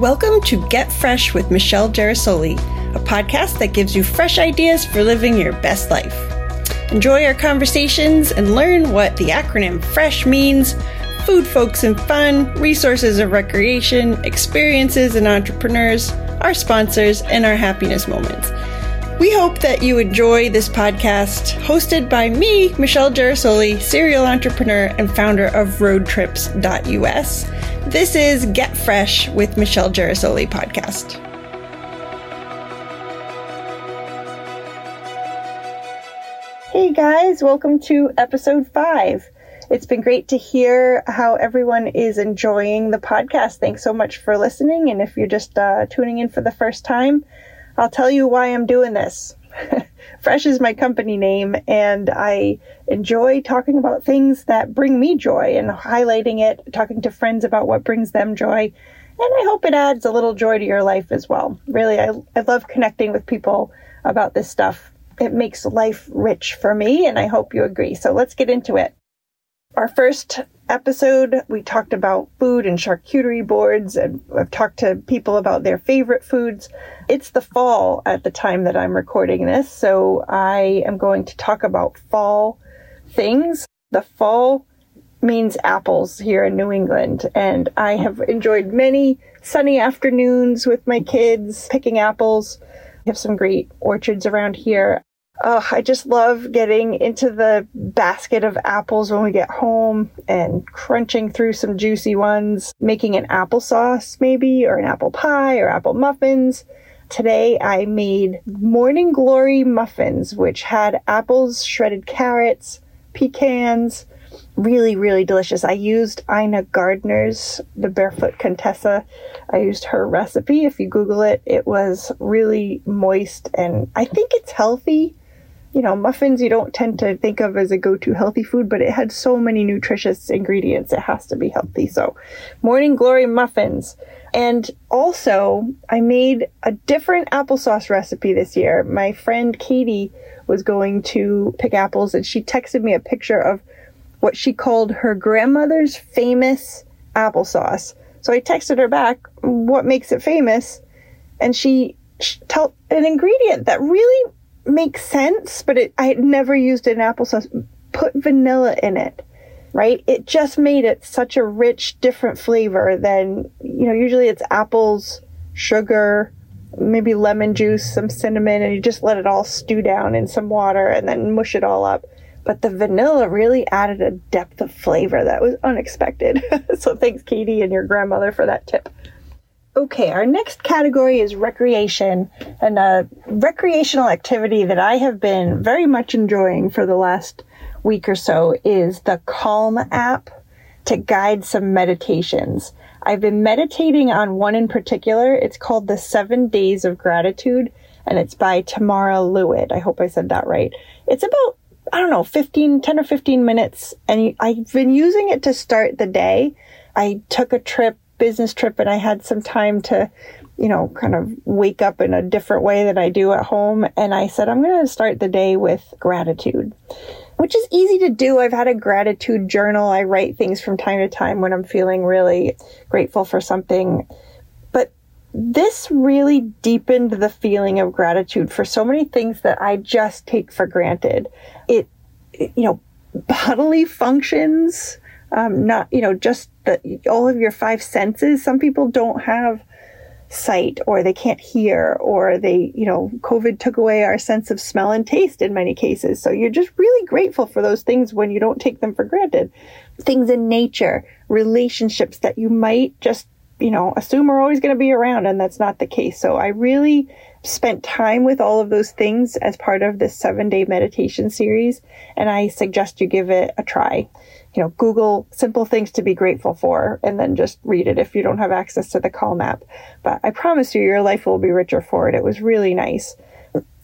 Welcome to Get Fresh with Michelle Gerasoli, a podcast that gives you fresh ideas for living your best life. Enjoy our conversations and learn what the acronym FRESH means food, folks, and fun, resources of recreation, experiences and entrepreneurs, our sponsors, and our happiness moments. We hope that you enjoy this podcast hosted by me, Michelle Gerasoli, serial entrepreneur and founder of roadtrips.us. This is Get Fresh with Michelle Gerasoli podcast. Hey guys, welcome to episode five. It's been great to hear how everyone is enjoying the podcast. Thanks so much for listening. And if you're just uh, tuning in for the first time, I'll tell you why I'm doing this. Fresh is my company name, and I enjoy talking about things that bring me joy and highlighting it, talking to friends about what brings them joy. And I hope it adds a little joy to your life as well. Really, I, I love connecting with people about this stuff. It makes life rich for me, and I hope you agree. So let's get into it. Our first episode, we talked about food and charcuterie boards, and I've talked to people about their favorite foods. It's the fall at the time that I'm recording this, so I am going to talk about fall things. The fall means apples here in New England, and I have enjoyed many sunny afternoons with my kids picking apples. We have some great orchards around here. I just love getting into the basket of apples when we get home and crunching through some juicy ones, making an applesauce maybe, or an apple pie or apple muffins. Today I made Morning Glory muffins, which had apples, shredded carrots, pecans, really, really delicious. I used Ina Garten's The Barefoot Contessa. I used her recipe. If you Google it, it was really moist and I think it's healthy you know, muffins you don't tend to think of as a go-to healthy food, but it had so many nutritious ingredients. It has to be healthy. So, Morning Glory muffins. And also, I made a different applesauce recipe this year. My friend Katie was going to pick apples and she texted me a picture of what she called her grandmother's famous applesauce. So I texted her back, what makes it famous? And she, she told an ingredient that really makes sense, but it, I had never used it in applesauce. Put vanilla in it, right? It just made it such a rich, different flavor than, you know, usually it's apples, sugar, maybe lemon juice, some cinnamon, and you just let it all stew down in some water and then mush it all up. But the vanilla really added a depth of flavor that was unexpected. so thanks, Katie, and your grandmother for that tip. Okay, our next category is recreation, and a recreational activity that I have been very much enjoying for the last week or so is the Calm app to guide some meditations. I've been meditating on one in particular. It's called the Seven Days of Gratitude, and it's by Tamara Levitt. I hope I said that right. It's about I don't know, 15, 10 or 15 minutes. And I've been using it to start the day. I took a trip business trip and I had some time to, you know, kind of wake up in a different way than I do at home. And I said, I'm going to start the day with gratitude, which is easy to do. I've had a gratitude journal. I write things from time to time when I'm feeling really grateful for something. But this really deepened the feeling of gratitude for so many things that I just take for granted. It, you know, bodily functions, um, not, you know, just the, all of your five senses. Some people don't have sight or they can't hear or they, you know, COVID took away our sense of smell and taste in many cases. So you're just really grateful for those things when you don't take them for granted. Things in nature, relationships that you might just, you know, assume are always going to be around and that's not the case. So I really spent time with all of those things as part of this seven day meditation series and I suggest you give it a try you know, Google simple things to be grateful for and then just read it if you don't have access to the Calm app. But I promise you, your life will be richer for it. It was really nice.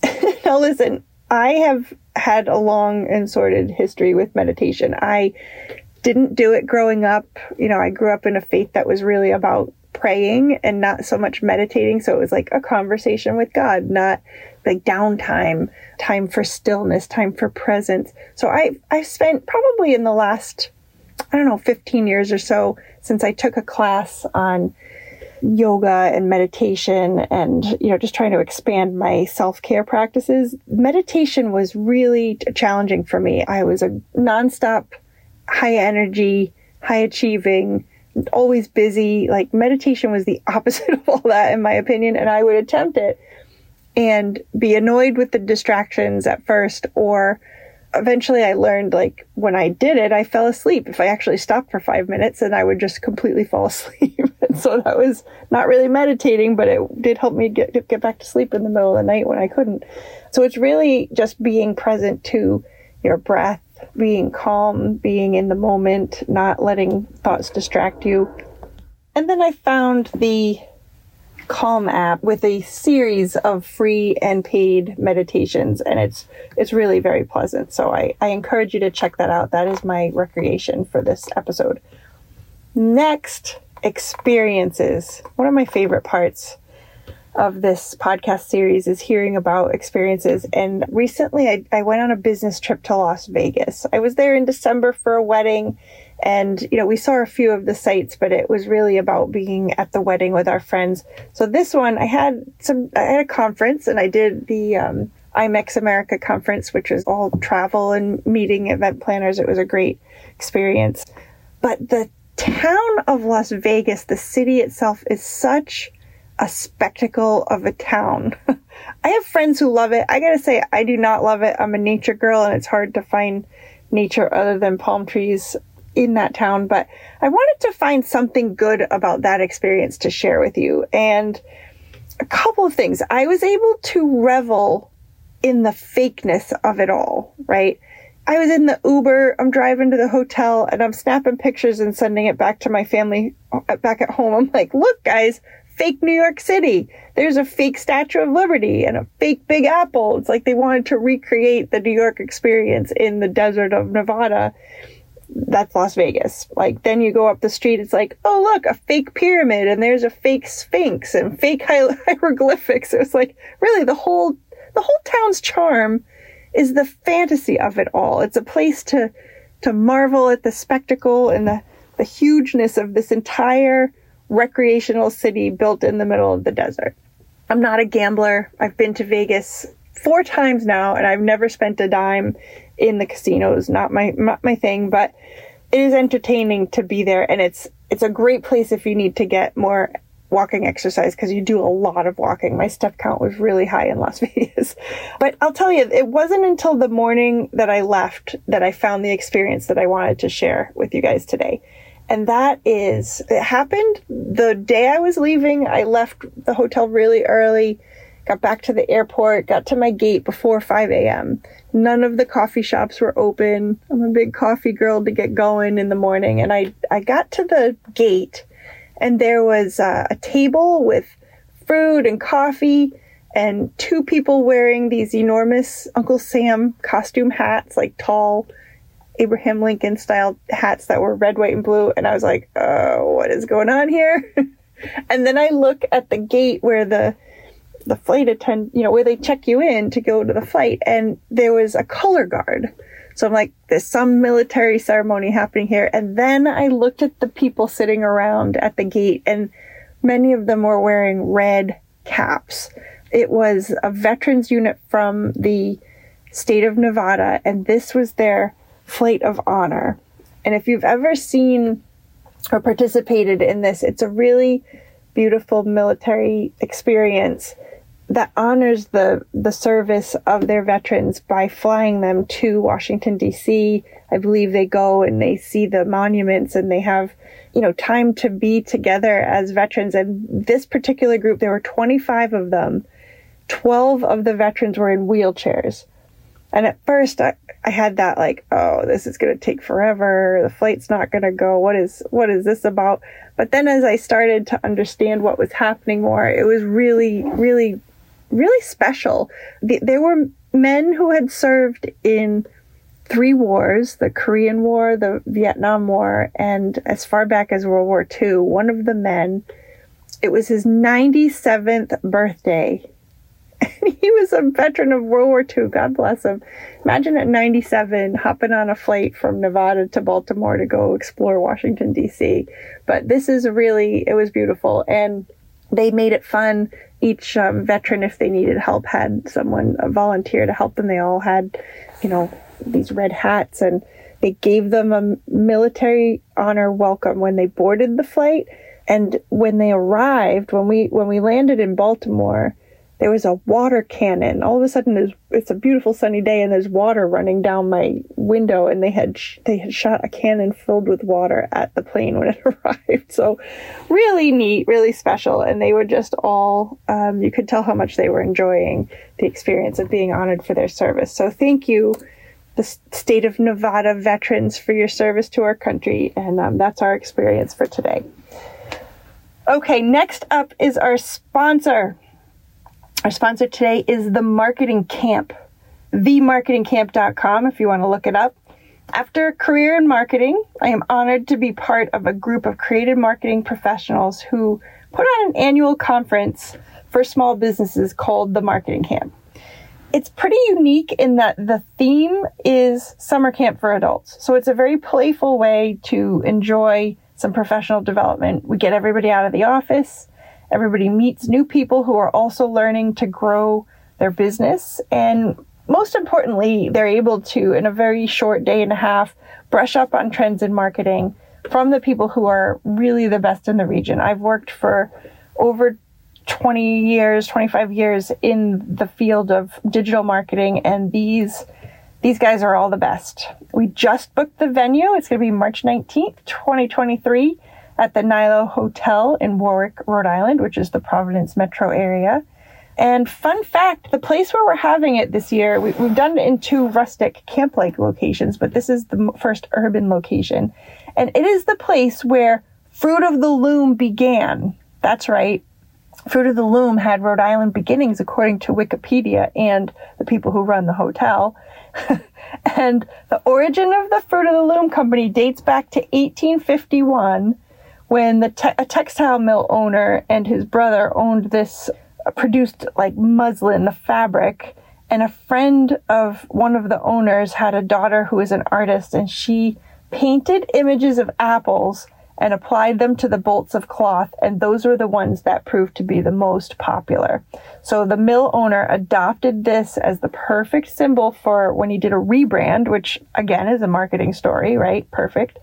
now, listen, I have had a long and sordid history with meditation. I didn't do it growing up. You know, I grew up in a faith that was really about praying and not so much meditating. So it was like a conversation with God, not like downtime, time for stillness, time for presence. So I I spent probably in the last I don't know 15 years or so since I took a class on yoga and meditation and, you know, just trying to expand my self care practices, meditation was really challenging for me. I was a nonstop, high energy, high achieving, always busy. Like meditation was the opposite of all that, in my opinion. And I would attempt it and be annoyed with the distractions at first or eventually I learned like when I did it, I fell asleep. If I actually stopped for five minutes, then I would just completely fall asleep. and so that was not really meditating, but it did help me get, get back to sleep in the middle of the night when I couldn't. So it's really just being present to your breath, being calm, being in the moment, not letting thoughts distract you. And then I found the Calm app with a series of free and paid meditations, and it's it's really very pleasant. So I, I encourage you to check that out. That is my recreation for this episode. Next, experiences. One of my favorite parts of this podcast series is hearing about experiences. And recently I, I went on a business trip to Las Vegas. I was there in December for a wedding and, you know, we saw a few of the sites, but it was really about being at the wedding with our friends. So this one, I had some, I had a conference and I did the, um, IMEX America conference, which was all travel and meeting event planners. It was a great experience. But the town of Las Vegas, the city itself is such a spectacle of a town. I have friends who love it. I gotta say, I do not love it. I'm a nature girl and it's hard to find nature other than palm trees in that town, but I wanted to find something good about that experience to share with you. And a couple of things. I was able to revel in the fakeness of it all, right? I was in the Uber, I'm driving to the hotel and I'm snapping pictures and sending it back to my family uh, back at home. I'm like, look guys, fake New York City. There's a fake Statue of Liberty and a fake Big Apple. It's like they wanted to recreate the New York experience in the desert of Nevada that's Las Vegas. Like then you go up the street, it's like, oh look, a fake pyramid, and there's a fake sphinx and fake hieroglyphics. It's like really the whole the whole town's charm is the fantasy of it all. It's a place to to marvel at the spectacle and the the hugeness of this entire recreational city built in the middle of the desert. I'm not a gambler. I've been to Vegas four times now and I've never spent a dime in the casinos. Not my not my thing, but it is entertaining to be there, and it's it's a great place if you need to get more walking exercise because you do a lot of walking. My step count was really high in Las Vegas. But I'll tell you, it wasn't until the morning that I left that I found the experience that I wanted to share with you guys today. And that is, it happened the day I was leaving. I left the hotel really early got back to the airport, got to my gate before 5 a.m. None of the coffee shops were open. I'm a big coffee girl to get going in the morning. And I, I got to the gate and there was uh, a table with fruit and coffee and two people wearing these enormous Uncle Sam costume hats, like tall Abraham Lincoln style hats that were red, white, and blue. And I was like, oh, what is going on here? and then I look at the gate where the the flight attend, you know, where they check you in to go to the flight, and there was a color guard. So I'm like, there's some military ceremony happening here. And then I looked at the people sitting around at the gate, and many of them were wearing red caps. It was a veterans unit from the state of Nevada, and this was their flight of honor. And if you've ever seen or participated in this, it's a really beautiful military experience that honors the the service of their veterans by flying them to Washington D.C. I believe they go and they see the monuments and they have you know time to be together as veterans and this particular group there were 25 of them 12 of the veterans were in wheelchairs and at first I, I had that like oh this is going to take forever the flight's not going to go what is what is this about but then as I started to understand what was happening more it was really really really special. There were men who had served in three wars the Korean War, the Vietnam War, and as far back as World War II. One of the men, it was his 97th birthday. And he was a veteran of World War II. God bless him. Imagine at 97 hopping on a flight from Nevada to Baltimore to go explore Washington, D.C. But this is really, it was beautiful. And they made it fun. Each um, veteran, if they needed help, had someone a volunteer to help them. They all had, you know, these red hats and they gave them a military honor welcome when they boarded the flight and when they arrived when we when we landed in Baltimore there was a water cannon all of a sudden it's a beautiful sunny day and there's water running down my window and they had sh- they had shot a cannon filled with water at the plane when it arrived so really neat really special and they were just all um, you could tell how much they were enjoying the experience of being honored for their service so thank you the state of Nevada veterans for your service to our country. And um, that's our experience for today. Okay, next up is our sponsor. Our sponsor today is the Marketing Camp, themarketingcamp.com if you want to look it up. After a career in marketing, I am honored to be part of a group of creative marketing professionals who put on an annual conference for small businesses called the Marketing Camp it's pretty unique in that the theme is summer camp for adults. So it's a very playful way to enjoy some professional development. We get everybody out of the office. Everybody meets new people who are also learning to grow their business. And most importantly, they're able to, in a very short day and a half, brush up on trends in marketing from the people who are really the best in the region. I've worked for over 20 years, 25 years in the field of digital marketing and these these guys are all the best. We just booked the venue. It's going to be March 19th, 2023 at the Nylo Hotel in Warwick, Rhode Island, which is the Providence metro area. And fun fact, the place where we're having it this year, we, have done it in two rustic camp-like locations, but this is the first urban location. And it is the place where Fruit of the Loom began. That's right. Fruit of the Loom had Rhode Island beginnings, according to Wikipedia and the people who run the hotel. and the origin of the Fruit of the Loom company dates back to 1851 when the te- a textile mill owner and his brother owned this, uh, produced like muslin, the fabric. And a friend of one of the owners had a daughter who was an artist and she painted images of apples and applied them to the bolts of cloth, and those were the ones that proved to be the most popular. So the mill owner adopted this as the perfect symbol for when he did a rebrand, which again is a marketing story, right? Perfect.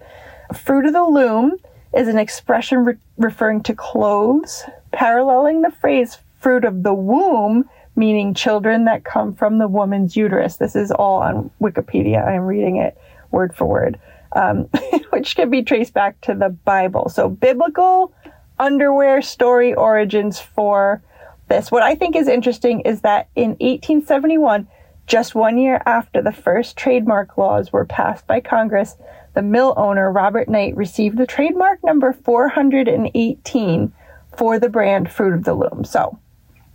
Fruit of the loom is an expression re- referring to clothes, paralleling the phrase fruit of the womb, meaning children that come from the woman's uterus. This is all on Wikipedia. I'm reading it word for word um, which can be traced back to the Bible. So, biblical underwear story origins for this. What I think is interesting is that in 1871, just one year after the first trademark laws were passed by Congress, the mill owner, Robert Knight, received the trademark number 418 for the brand Fruit of the Loom. So,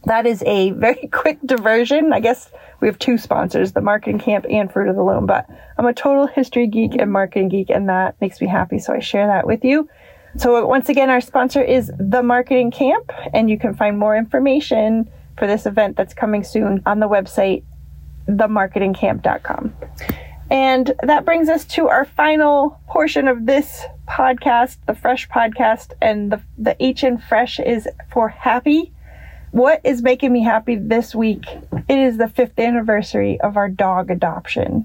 that is a very quick diversion. I guess we have two sponsors, the Marketing Camp and Fruit of the Loom, but I'm a total history geek and marketing geek, and that makes me happy. So I share that with you. So once again, our sponsor is the Marketing Camp, and you can find more information for this event that's coming soon on the website, themarketingcamp.com. And that brings us to our final portion of this podcast, the Fresh podcast, and the the H in Fresh is for happy what is making me happy this week? It is the fifth anniversary of our dog adoption.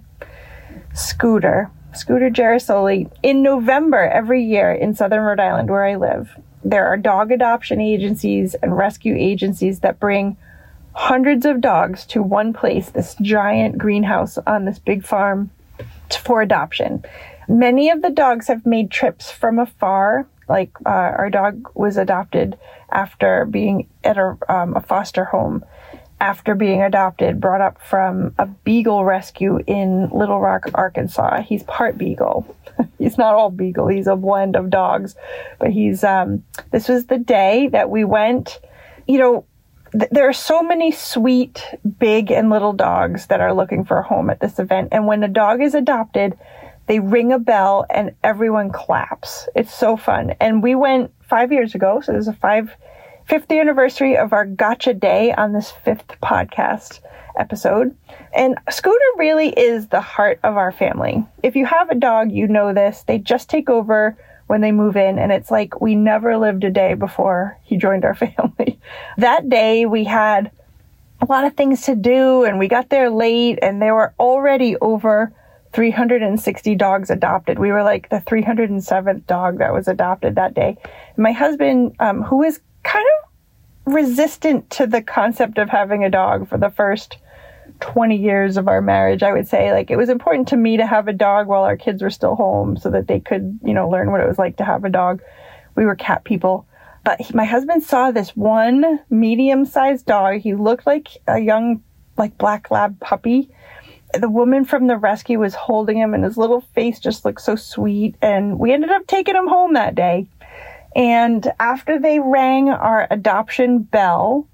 Scooter, Scooter Gerasoli. In November every year in southern Rhode Island, where I live, there are dog adoption agencies and rescue agencies that bring hundreds of dogs to one place, this giant greenhouse on this big farm for adoption. Many of the dogs have made trips from afar like uh, our dog was adopted after being at a, um, a foster home after being adopted, brought up from a beagle rescue in Little Rock, Arkansas. He's part beagle. he's not all beagle. He's a blend of dogs, but he's, um, this was the day that we went, you know, th- there are so many sweet, big and little dogs that are looking for a home at this event. And when a dog is adopted, they ring a bell and everyone claps. It's so fun. And we went five years ago, so there's a five fifth anniversary of our gotcha day on this fifth podcast episode. And Scooter really is the heart of our family. If you have a dog, you know this. They just take over when they move in, and it's like we never lived a day before he joined our family. that day, we had a lot of things to do, and we got there late, and there were already over 360 dogs adopted. We were like the 307th dog that was adopted that day. My husband, um, who is kind of resistant to the concept of having a dog for the first 20 years of our marriage, I would say, like it was important to me to have a dog while our kids were still home so that they could, you know, learn what it was like to have a dog. We were cat people. But he, my husband saw this one medium sized dog. He looked like a young, like black lab puppy the woman from the rescue was holding him and his little face just looked so sweet. And we ended up taking him home that day. And after they rang our adoption bell,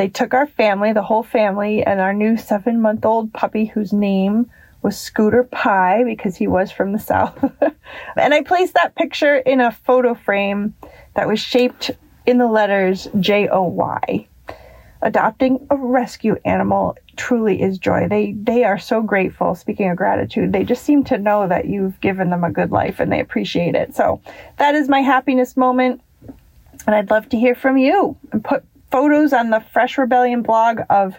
they took our family, the whole family, and our new seven month old puppy whose name was Scooter Pie because he was from the South. and I placed that picture in a photo frame that was shaped in the letters J O Y adopting a rescue animal truly is joy. They they are so grateful. Speaking of gratitude, they just seem to know that you've given them a good life and they appreciate it. So that is my happiness moment. And I'd love to hear from you and put photos on the Fresh Rebellion blog of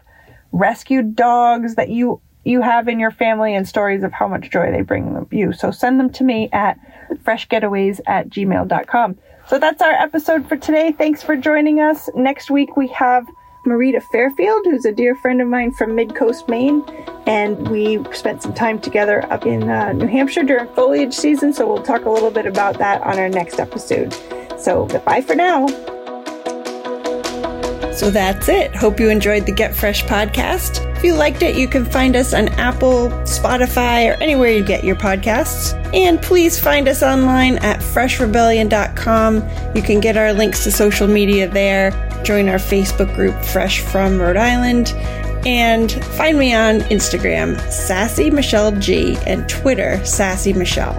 rescued dogs that you you have in your family and stories of how much joy they bring you. So send them to me at freshgetaways at gmail.com. So that's our episode for today. Thanks for joining us. Next week we have Marita Fairfield, who's a dear friend of mine from Mid Coast, Maine, and we spent some time together up in uh, New Hampshire during foliage season. So we'll talk a little bit about that on our next episode. So bye for now. So that's it. Hope you enjoyed the Get Fresh podcast. If you liked it, you can find us on Apple, Spotify, or anywhere you get your podcasts. And please find us online at freshrebellion.com. You can get our links to social media there. Join our Facebook group, Fresh from Rhode Island. And find me on Instagram, Sassy Michelle G, and Twitter, Sassy Michelle.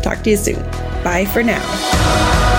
Talk to you soon. Bye for now.